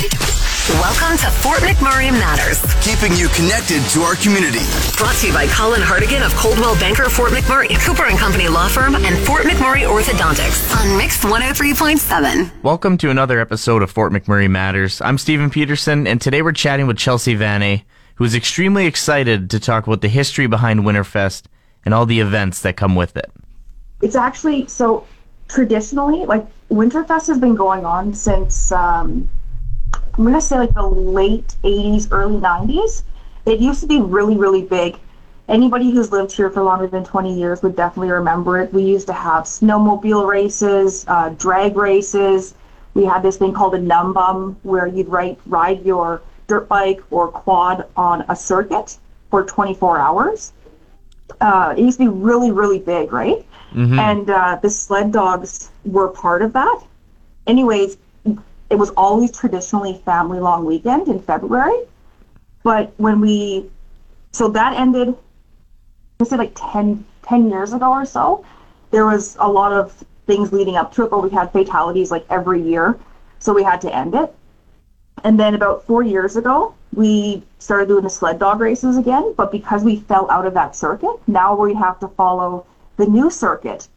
Welcome to Fort McMurray Matters. Keeping you connected to our community. Brought to you by Colin Hardigan of Coldwell Banker Fort McMurray, Cooper and Company Law Firm, and Fort McMurray Orthodontics on Mix 103.7. Welcome to another episode of Fort McMurray Matters. I'm Stephen Peterson, and today we're chatting with Chelsea Vanney, who is extremely excited to talk about the history behind Winterfest and all the events that come with it. It's actually so traditionally, like Winterfest has been going on since um, I'm gonna say like the late 80s, early 90s. It used to be really, really big. Anybody who's lived here for longer than 20 years would definitely remember it. We used to have snowmobile races, uh, drag races. We had this thing called a numbum where you'd ride, ride your dirt bike or quad on a circuit for 24 hours. Uh, it used to be really, really big, right? Mm-hmm. And uh, the sled dogs were part of that. Anyways, it was always traditionally family long weekend in February. But when we, so that ended, I say like 10, 10 years ago or so. There was a lot of things leading up to it, but we had fatalities like every year. So we had to end it. And then about four years ago, we started doing the sled dog races again. But because we fell out of that circuit, now we have to follow the new circuit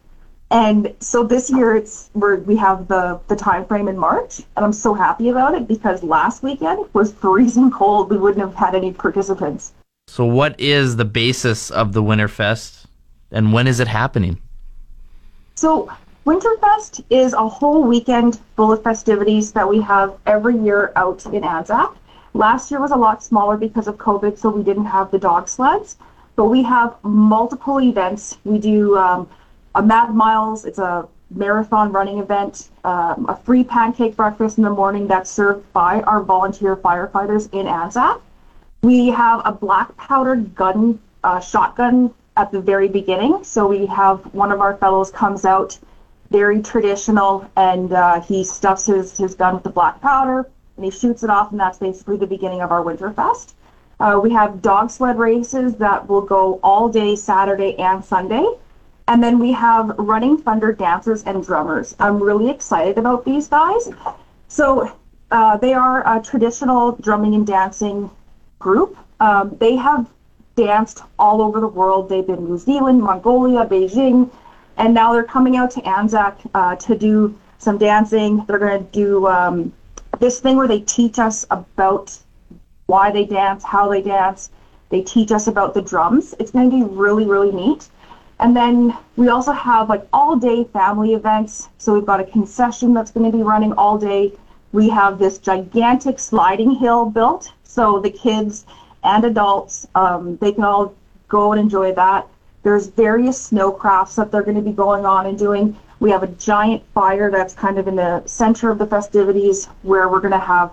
and so this year it's we we have the the time frame in March, and I'm so happy about it because last weekend was freezing cold. We wouldn't have had any participants. So what is the basis of the Winterfest, and when is it happening? So Winterfest is a whole weekend full of festivities that we have every year out in Anzac. Last year was a lot smaller because of COVID, so we didn't have the dog sleds. But we have multiple events. We do um, a Mad Miles. It's a marathon running event, um, a free pancake breakfast in the morning that's served by our volunteer firefighters in Anzac. We have a black powder gun uh, shotgun at the very beginning. So we have one of our fellows comes out very traditional and uh, he stuffs his, his gun with the black powder and he shoots it off and that's basically the beginning of our Winterfest. Uh, we have dog sled races that will go all day Saturday and Sunday. And then we have Running Thunder dancers and drummers. I'm really excited about these guys. So uh, they are a traditional drumming and dancing group. Um, they have danced all over the world. They've been New Zealand, Mongolia, Beijing, and now they're coming out to Anzac uh, to do some dancing. They're going to do um, this thing where they teach us about why they dance, how they dance. They teach us about the drums. It's going to be really, really neat. And then we also have like all day family events. So we've got a concession that's going to be running all day. We have this gigantic sliding hill built. So the kids and adults, um, they can all go and enjoy that. There's various snow crafts that they're going to be going on and doing. We have a giant fire that's kind of in the center of the festivities where we're going to have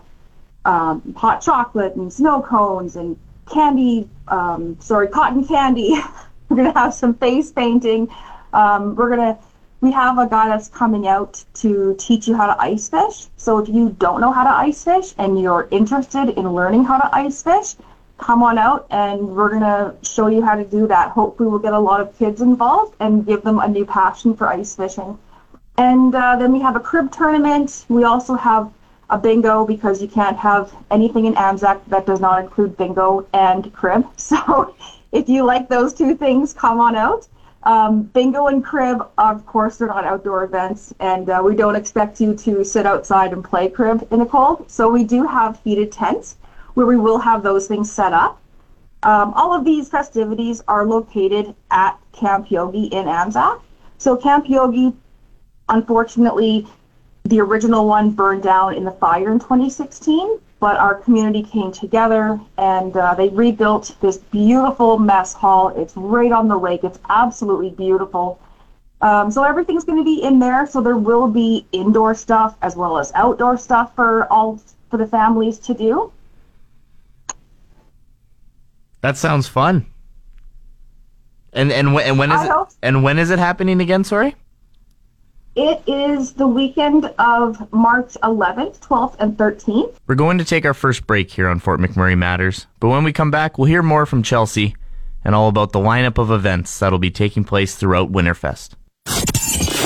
um, hot chocolate and snow cones and candy, um, sorry, cotton candy. We're gonna have some face painting. Um, we're gonna we have a guy that's coming out to teach you how to ice fish. So if you don't know how to ice fish and you're interested in learning how to ice fish, come on out and we're gonna show you how to do that. Hopefully we'll get a lot of kids involved and give them a new passion for ice fishing. And uh, then we have a crib tournament. We also have a bingo because you can't have anything in Anzac that does not include bingo and crib. So if you like those two things, come on out. Um, bingo and crib, of course, they're not outdoor events, and uh, we don't expect you to sit outside and play crib in the cold. So we do have heated tents where we will have those things set up. Um, all of these festivities are located at Camp Yogi in Anzac. So Camp Yogi, unfortunately, the original one burned down in the fire in 2016 but our community came together and uh, they rebuilt this beautiful mess hall. It's right on the lake. It's absolutely beautiful. Um, so everything's going to be in there. So there will be indoor stuff as well as outdoor stuff for all for the families to do. That sounds fun. And and, wh- and when is I it? hope- And when is it happening again? Sorry. It is the weekend of March 11th, 12th, and 13th. We're going to take our first break here on Fort McMurray Matters, but when we come back, we'll hear more from Chelsea and all about the lineup of events that'll be taking place throughout Winterfest.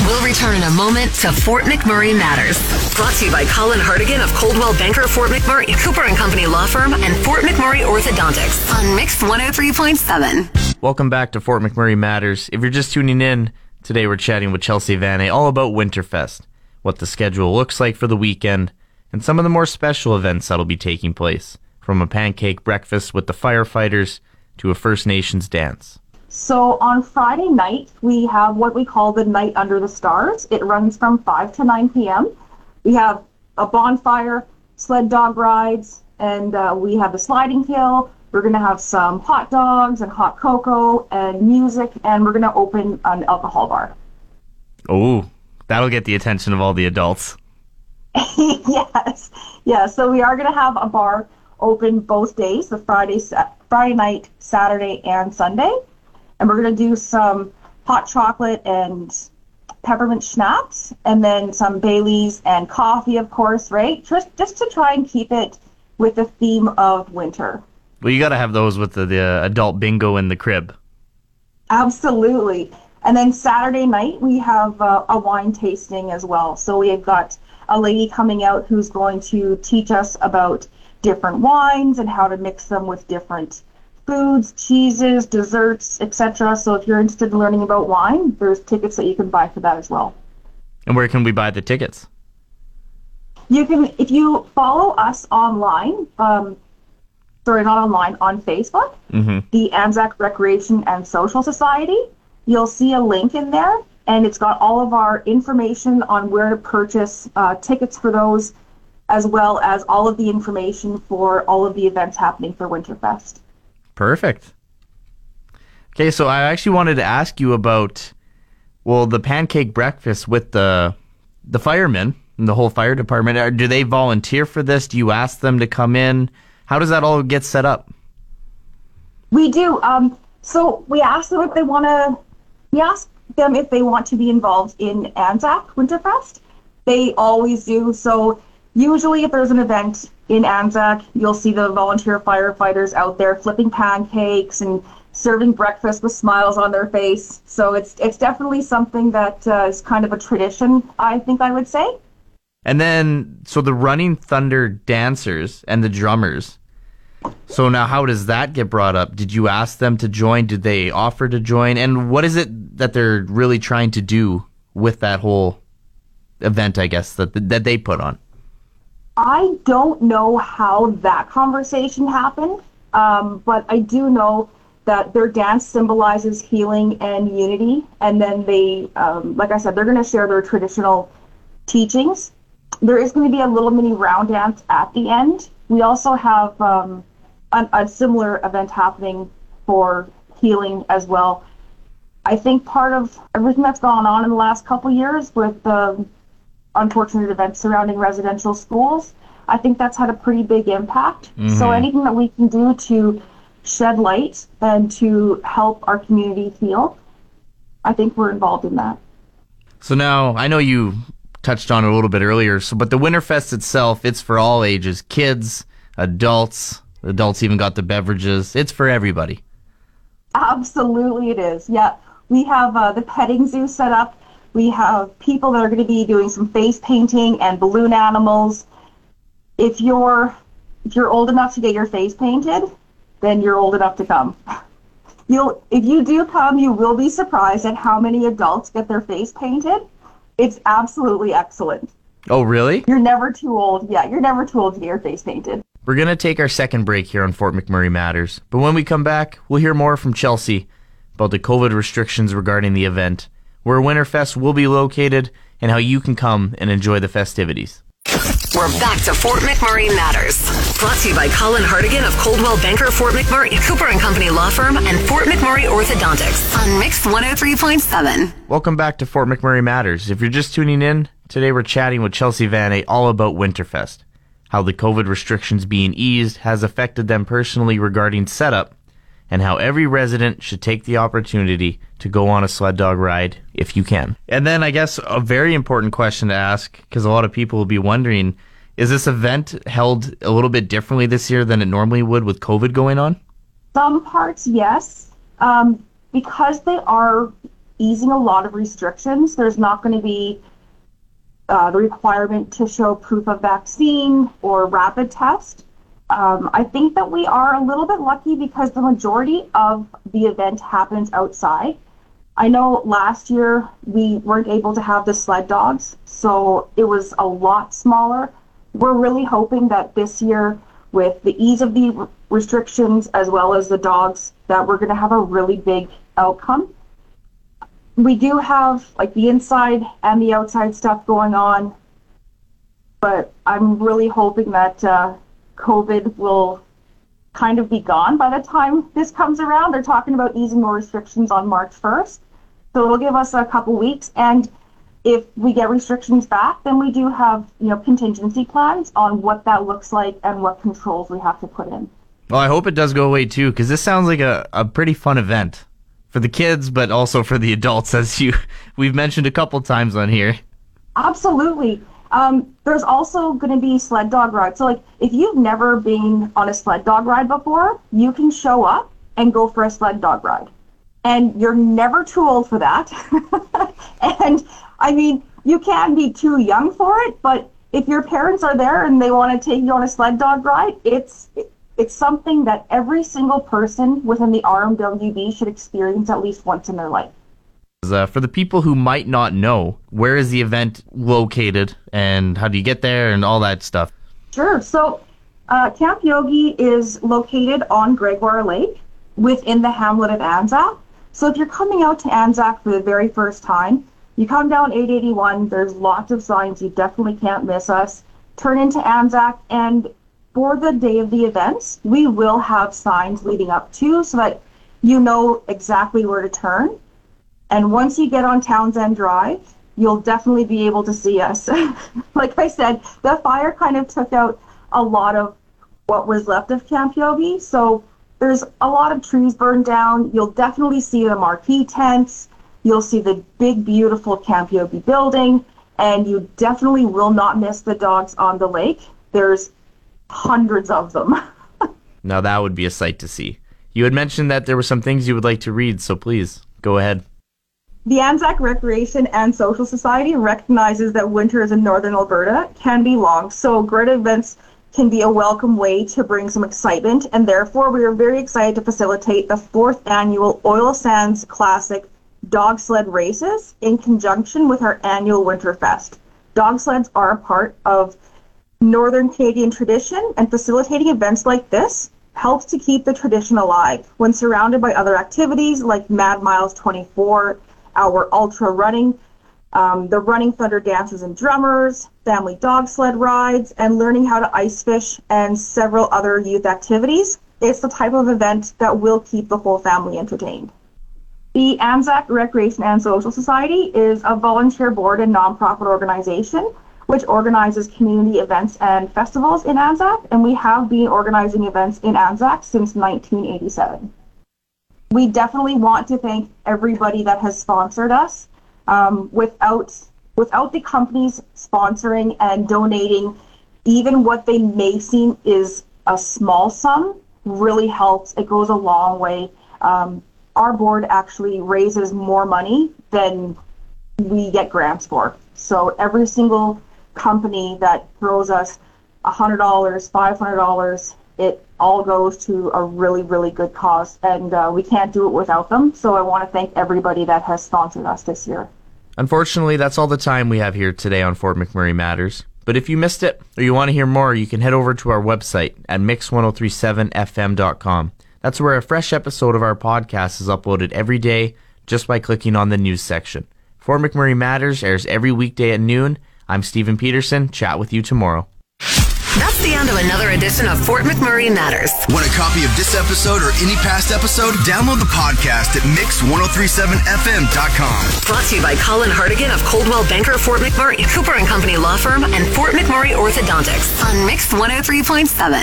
We'll return in a moment to Fort McMurray Matters. Brought to you by Colin Hardigan of Coldwell Banker Fort McMurray, Cooper and Company Law Firm, and Fort McMurray Orthodontics on Mix 103.7. Welcome back to Fort McMurray Matters. If you're just tuning in, today we're chatting with Chelsea Vanne all about Winterfest, what the schedule looks like for the weekend, and some of the more special events that'll be taking place, from a pancake breakfast with the firefighters to a First Nations dance. So on Friday night, we have what we call the Night Under the Stars. It runs from 5 to 9 p.m. We have a bonfire, sled dog rides, and uh, we have the sliding hill. We're going to have some hot dogs and hot cocoa and music, and we're going to open an alcohol bar. Oh, that'll get the attention of all the adults. yes, yeah. So we are going to have a bar open both days, the Friday, Friday night, Saturday, and Sunday, and we're going to do some hot chocolate and peppermint schnapps, and then some Baileys and coffee, of course, right? Just just to try and keep it with the theme of winter. Well, you got to have those with the, the adult bingo in the crib. Absolutely. And then Saturday night, we have uh, a wine tasting as well. So we have got a lady coming out who's going to teach us about different wines and how to mix them with different foods, cheeses, desserts, etc. So if you're interested in learning about wine, there's tickets that you can buy for that as well. And where can we buy the tickets? You can, if you follow us online, um, sorry, not online, on Facebook, the Anzac Recreation and Social Society, you'll see a link in there, and it's got all of our information on where to purchase uh, tickets for those, as well as all of the information for all of the events happening for Winterfest. Perfect. Okay, so I actually wanted to ask you about well the pancake breakfast with the the firemen and the whole fire department. Do they volunteer for this? Do you ask them to come in? How does that all get set up? We do. Um, so we ask them if they want to. We ask them if they want to be involved in Anzac Winterfest. They always do. So usually, if there's an event in Anzac, you'll see the volunteer firefighters out there flipping pancakes and serving breakfast with smiles on their face. So it's it's definitely something that uh, is kind of a tradition. I think I would say. And then so the Running Thunder dancers and the drummers. So now how does that get brought up? Did you ask them to join? Did they offer to join? And what is it that they're really trying to do with that whole event, I guess, that that they put on? I don't know how that conversation happened, um, but I do know that their dance symbolizes healing and unity. And then they, um, like I said, they're going to share their traditional teachings. There is going to be a little mini round dance at the end. We also have um, a, a similar event happening for healing as well. I think part of everything that's gone on in the last couple years with the unfortunate events surrounding residential schools, I think that's had a pretty big impact. So anything that we can do to shed light and to help our community heal, I think we're involved in that. So now I know you touched on it a little bit earlier. So, but the Winterfest itself, it's for all ages, kids, adults. Adults even got the beverages. It's for everybody. Absolutely, it is. Yeah, we have uh, the petting zoo set up. We have people that are going to be doing some face painting and balloon animals. If you're if you're old enough to get your face painted, then you're old enough to come. You'll if you do come, you will be surprised at how many adults get their face painted. It's absolutely excellent. Oh, really? You're never too old. Yeah, you're never too old to get your face painted. We're going to take our second break here on Fort McMurray Matters. But when we come back, we'll hear more from Chelsea about the COVID restrictions regarding the event, where Winterfest will be located, and how you can come and enjoy the festivities. We're back to Fort McMurray Matters. Brought to you by Colin Hardigan of Coldwell Banker Fort McMurray, Cooper and Company Law Firm, and Fort McMurray Orthodontics on Mix 103.7. Welcome back to Fort McMurray Matters. If you're just tuning in, today we're chatting with Chelsea Vanne all about Winterfest, how the COVID restrictions being eased has affected them personally regarding setup, and how every resident should take the opportunity to go on a sled dog ride if you can. And then I guess a very important question to ask, because a lot of people will be wondering, is this event held a little bit differently this year than it normally would with COVID going on? Some parts, yes. Um, because they are easing a lot of restrictions, there's not going to be uh, the requirement to show proof of vaccine or rapid test. Um, I think that we are a little bit lucky because the majority of the event happens outside. I know last year we weren't able to have the sled dogs, so it was a lot smaller. We're really hoping that this year, with the ease of the restrictions as well as the dogs, that we're going to have a really big outcome. We do have like the inside and the outside stuff going on, but I'm really hoping that uh, COVID will kind of be gone by the time this comes around. They're talking about easing more restrictions on March 1st. So it'll give us a couple weeks. And if we get restrictions back, then we do have, you know, contingency plans on what that looks like and what controls we have to put in. Well, I hope it does go away too, because this sounds like a, a pretty fun event for the kids, but also for the adults, as you we've mentioned a couple times on here. Absolutely. Um, there's also going to be sled dog rides. So, like, if you've never been on a sled dog ride before, you can show up and go for a sled dog ride. And you're never too old for that. and I mean, you can be too young for it, but if your parents are there and they want to take you on a sled dog ride, it's it's something that every single person within the RMWB should experience at least once in their life. Uh, for the people who might not know, where is the event located and how do you get there and all that stuff? Sure. So, uh, Camp Yogi is located on Gregoire Lake within the hamlet of Anzac. So, if you're coming out to Anzac for the very first time, you come down 881, there's lots of signs, you definitely can't miss us. Turn into Anzac, and for the day of the events, we will have signs leading up to so that you know exactly where to turn. And once you get on Townsend Drive, you'll definitely be able to see us. like I said, the fire kind of took out a lot of what was left of Camp Yogi. So there's a lot of trees burned down. You'll definitely see the marquee tents. You'll see the big, beautiful Camp Yogi building. And you definitely will not miss the dogs on the lake. There's hundreds of them. now that would be a sight to see. You had mentioned that there were some things you would like to read, so please go ahead. The Anzac Recreation and Social Society recognizes that winters in northern Alberta can be long, so great events can be a welcome way to bring some excitement, and therefore we are very excited to facilitate the fourth annual Oil Sands Classic dog sled races in conjunction with our annual Winterfest. Dog sleds are a part of Northern Canadian tradition, and facilitating events like this helps to keep the tradition alive when surrounded by other activities like Mad Miles 24 our ultra running, um, the running thunder dancers and drummers, family dog sled rides, and learning how to ice fish and several other youth activities. It's the type of event that will keep the whole family entertained. The Anzac Recreation and Social Society is a volunteer board and nonprofit organization which organizes community events and festivals in Anzac, and we have been organizing events in Anzac since 1987 we definitely want to thank everybody that has sponsored us. Um, without without the companies sponsoring and donating, even what they may seem is a small sum, really helps. It goes a long way. Um, our board actually raises more money than we get grants for. So every single company that throws us $100, $500, it all goes to a really, really good cause, and uh, we can't do it without them. So I want to thank everybody that has sponsored us this year. Unfortunately, that's all the time we have here today on Fort McMurray Matters. But if you missed it or you want to hear more, you can head over to our website at mix1037fm.com. That's where a fresh episode of our podcast is uploaded every day just by clicking on the news section. Fort McMurray Matters airs every weekday at noon. I'm Stephen Peterson. Chat with you tomorrow. That's the end of another edition of Fort McMurray Matters. Want a copy of this episode or any past episode? Download the podcast at mix1037fm.com. Brought to you by Colin Hardigan of Coldwell Banker Fort McMurray, Cooper and Company Law Firm, and Fort McMurray Orthodontics on Mix 103.7.